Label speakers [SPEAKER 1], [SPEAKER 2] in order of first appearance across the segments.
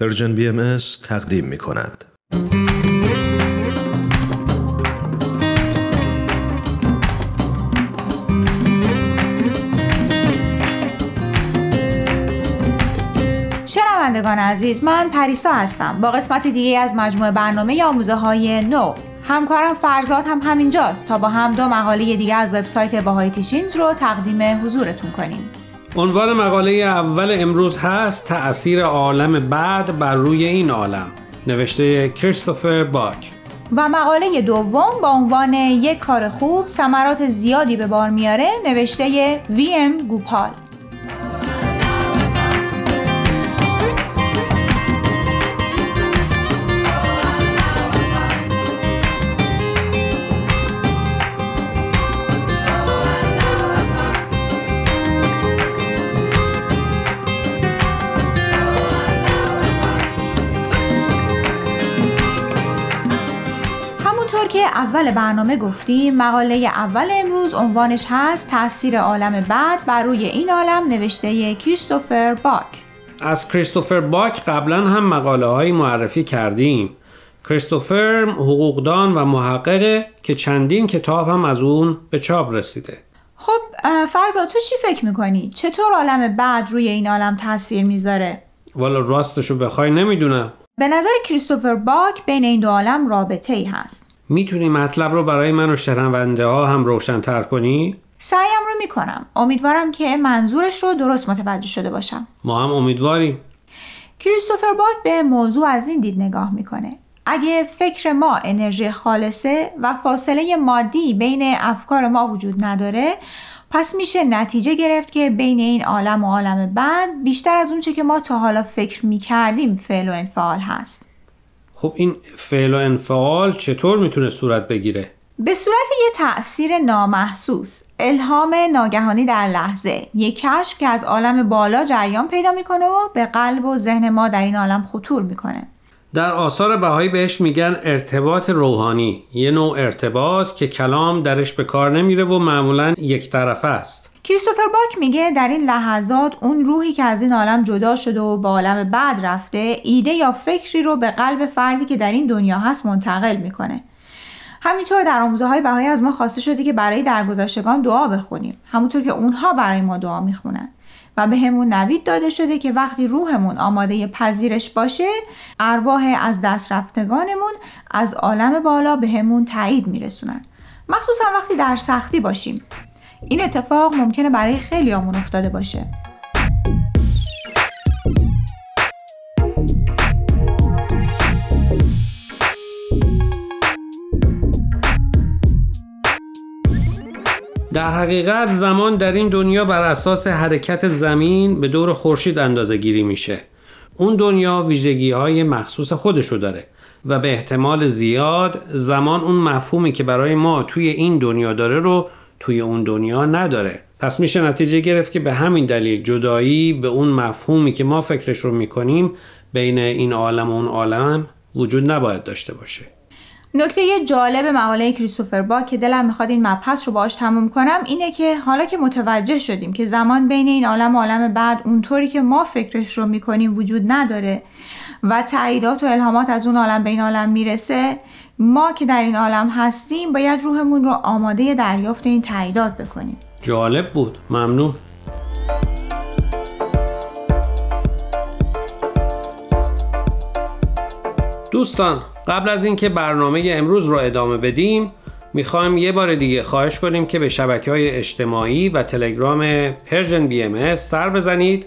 [SPEAKER 1] Persian BMS تقدیم می کند.
[SPEAKER 2] شنوندگان عزیز من پریسا هستم. با قسمت دیگه از مجموعه برنامه آموزه های نو. همکارم فرزاد هم همینجاست. تا با هم دو مقاله دیگه از وبسایت Baha'i Teachings رو تقدیم حضورتون کنیم.
[SPEAKER 3] عنوان مقاله اول امروز هست تأثیر عالم بعد بر روی این عالم. نوشته کریستوفر باک.
[SPEAKER 2] و مقاله دوم با عنوان یک کار خوب ثمرات زیادی به بار میاره نوشته وی ام گوپال. اول برنامه گفتیم. مقاله اول امروز عنوانش هست تاثیر عالم بعد بر روی این عالم نوشته کریستوفر باک.
[SPEAKER 3] از کریستوفر باک قبلا هم مقاله های معرفی کردیم. کریستوفر حقوقدان و محققه که چندین کتاب هم از اون به چاپ رسیده.
[SPEAKER 2] خب فرزا تو چی فکر می‌کنی؟ چطور عالم بعد روی این عالم تاثیر می‌ذاره؟
[SPEAKER 3] والا راستشو بخوای نمی‌دونم.
[SPEAKER 2] به نظر کریستوفر باک بین این دو عالم رابطه ای هست.
[SPEAKER 3] می‌تونی مطلب رو برای من و شنونده ها هم روشن تر کنی؟
[SPEAKER 2] سعیم رو می‌کنم. امیدوارم که منظورش رو درست متوجه شده باشم.
[SPEAKER 3] ما هم امیدواریم.
[SPEAKER 2] کریستوفر باک به موضوع از این دید نگاه می‌کنه. اگه فکر ما انرژی خالصه و فاصله مادی بین افکار ما وجود نداره پس میشه نتیجه گرفت که بین این عالم و عالم بعد بیشتر از اونچه که ما تا حالا فکر می‌کردیم فعل و انفعال هست.
[SPEAKER 3] خب این فعل و انفعال چطور می‌تونه صورت بگیره؟
[SPEAKER 2] به صورت یه تأثیر نامحسوس الهام ناگهانی در لحظه یک کشف که از عالم بالا جریان پیدا می‌کنه و به قلب و ذهن ما در این عالم خطور می‌کنه
[SPEAKER 3] در آثار بهایی بهش میگن ارتباط روحانی یه نوع ارتباط که کلام درش به کار نمیره و معمولا یک طرفه است
[SPEAKER 2] کریستوفر باک میگه در این لحظات اون روحی که از این عالم جدا شده و به عالم بعد رفته ایده یا فکری رو به قلب فردی که در این دنیا هست منتقل می‌کنه. همینطور در آموزه های بهایی از ما خواسته شده که برای درگذشتگان دعا بخونیم. همونطور که اونها برای ما دعا می‌خونن. و به همون نوید داده شده که وقتی روحمون آماده پذیرش باشه ارواح از دست رفتگانمون از عالم بالا به همون تایید میرسونن. مخصوصا وقتی در سختی باشیم. این اتفاق ممکنه برای خیلی آمون افتاده باشه
[SPEAKER 3] در حقیقت زمان در این دنیا بر اساس حرکت زمین به دور خورشید اندازه گیری میشه. اون دنیا ویژگی های مخصوص خودشو داره و به احتمال زیاد زمان اون مفهومی که برای ما توی این دنیا داره رو توی اون دنیا نداره. پس میشه نتیجه گرفت که به همین دلیل جدایی به اون مفهومی که ما فکرش رو می‌کنیم بین این عالم و اون عالم وجود نباید داشته باشه.
[SPEAKER 2] نکته جالب مقاله کریستوفر با که دلم می‌خواد این مبحث رو باش تموم کنم اینه که حالا که متوجه شدیم که زمان بین این عالم و عالم بعد اونطوری که ما فکرش رو می‌کنیم وجود نداره و تاییدات و الهامات از اون عالم به این عالم می‌رسه ما که در این عالم هستیم باید روحمون رو آماده دریافت این تاییدات بکنیم.
[SPEAKER 3] جالب بود. ممنون. دوستان قبل از اینکه برنامه امروز رو ادامه بدیم می‌خوایم یه بار دیگه خواهش کنیم که به شبکه های اجتماعی و تلگرام Persian BMS سر بزنید.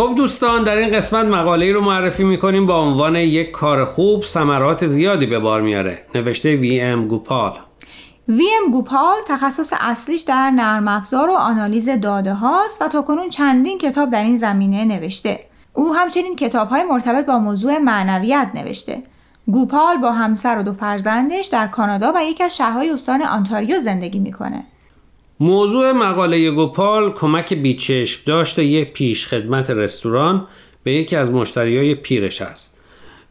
[SPEAKER 3] خب دوستان در این قسمت مقاله رو معرفی می‌کنیم با عنوان یک کار خوب ثمرات زیادی به بار میاره نوشته وی ام گوپال
[SPEAKER 2] وی ام گوپال تخصص اصلیش در نرم افزار و آنالیز داده هاست و تا کنون چندین کتاب در این زمینه نوشته او همچنین کتاب های مرتبط با موضوع معنویت نوشته. گوپال با همسر و دو فرزندش در کانادا و یکی از شهرهای استان آنتاریو زندگی می‌کنه.
[SPEAKER 3] موضوع مقاله گوپال کمک بیچشم داشته یک پیش خدمت رستوران به یکی از مشتریای پیرش است.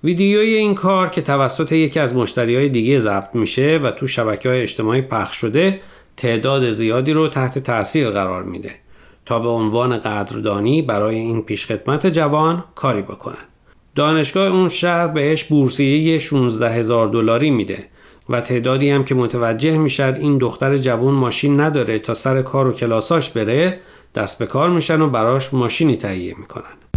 [SPEAKER 3] ویدیوی این کار که توسط یکی از مشتریای دیگه ضبط میشه و تو شبکه های اجتماعی پخش شده تعداد زیادی رو تحت تاثیر قرار میده تا به عنوان قدردانی برای این پیشخدمت جوان کاری بکنن. دانشگاه اون شهر بهش بورسیه 16 هزار دلاری میده و تعدادی هم که متوجه می‌شد این دختر جوان ماشین نداره تا سر کار و کلاساش بره دست به کار میشن و براش ماشینی تهیه می‌کنن.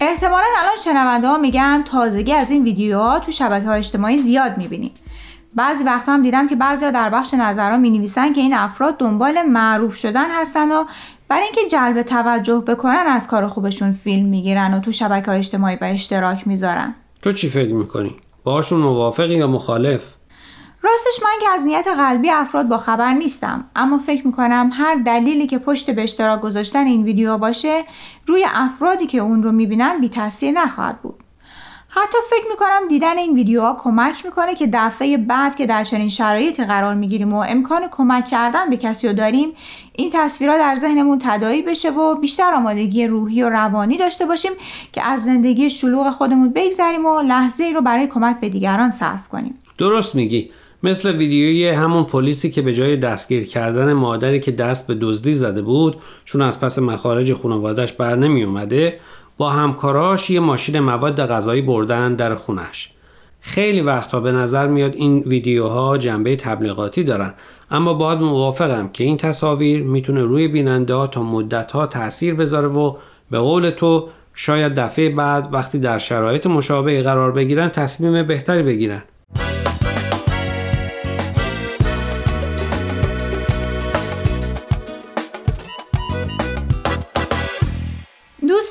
[SPEAKER 2] احتمالا الان شنونده ها میگن تازگی از این ویدیوها تو شبکه های اجتماعی زیاد می‌بینیم بعضی وقتا هم دیدم که بعضیا در بخش نظرها می نویسن که این افراد دنبال معروف شدن هستن و برای اینکه جلب توجه بکنن از کار خوبشون فیلم می‌گیرن و تو شبکه های اجتماعی به اشتراک می‌ذارن
[SPEAKER 3] تو چی فکر می‌کنی؟ باشون موافقی یا مخالف؟
[SPEAKER 2] راستش من که از نیت قلبی افراد با خبر نیستم اما فکر می‌کنم هر دلیلی که پشت به اشتراک گذاشتن این ویدیو باشه روی افرادی که اون رو می‌بینن بی تاثیر نخواهد بود. حتی فکر می‌کنم دیدن این ویدیوها کمک می‌کنه که دفعه بعد که در چنین شرایطی قرار می‌گیریم و امکان کمک کردن به کسی رو داریم این تصویرها در ذهنمون تدایی بشه و بیشتر آمادگی روحی و روانی داشته باشیم که از زندگی شلوغ خودمون بگذریم و لحظه ای رو برای کمک به دیگران صرف کنیم.
[SPEAKER 3] درست میگی. مثل ویدیوی همون پلیسی که به جای دستگیر کردن مادری که دست به دزدی زده بود چون از پس مخارج خانوادش بر نمی اومده با همکاراش یه ماشین مواد غذایی بردن در خونش خیلی وقتها به نظر میاد این ویدیوها جنبه تبلیغاتی دارن. اما باید موافقم که این تصاویر می‌تونه روی بیننده ها تا مدت ها تاثیر بذاره و به قول تو شاید دفعه بعد وقتی در شرایط مشابهی قرار بگیرن تصمیم بهتری بگیرن.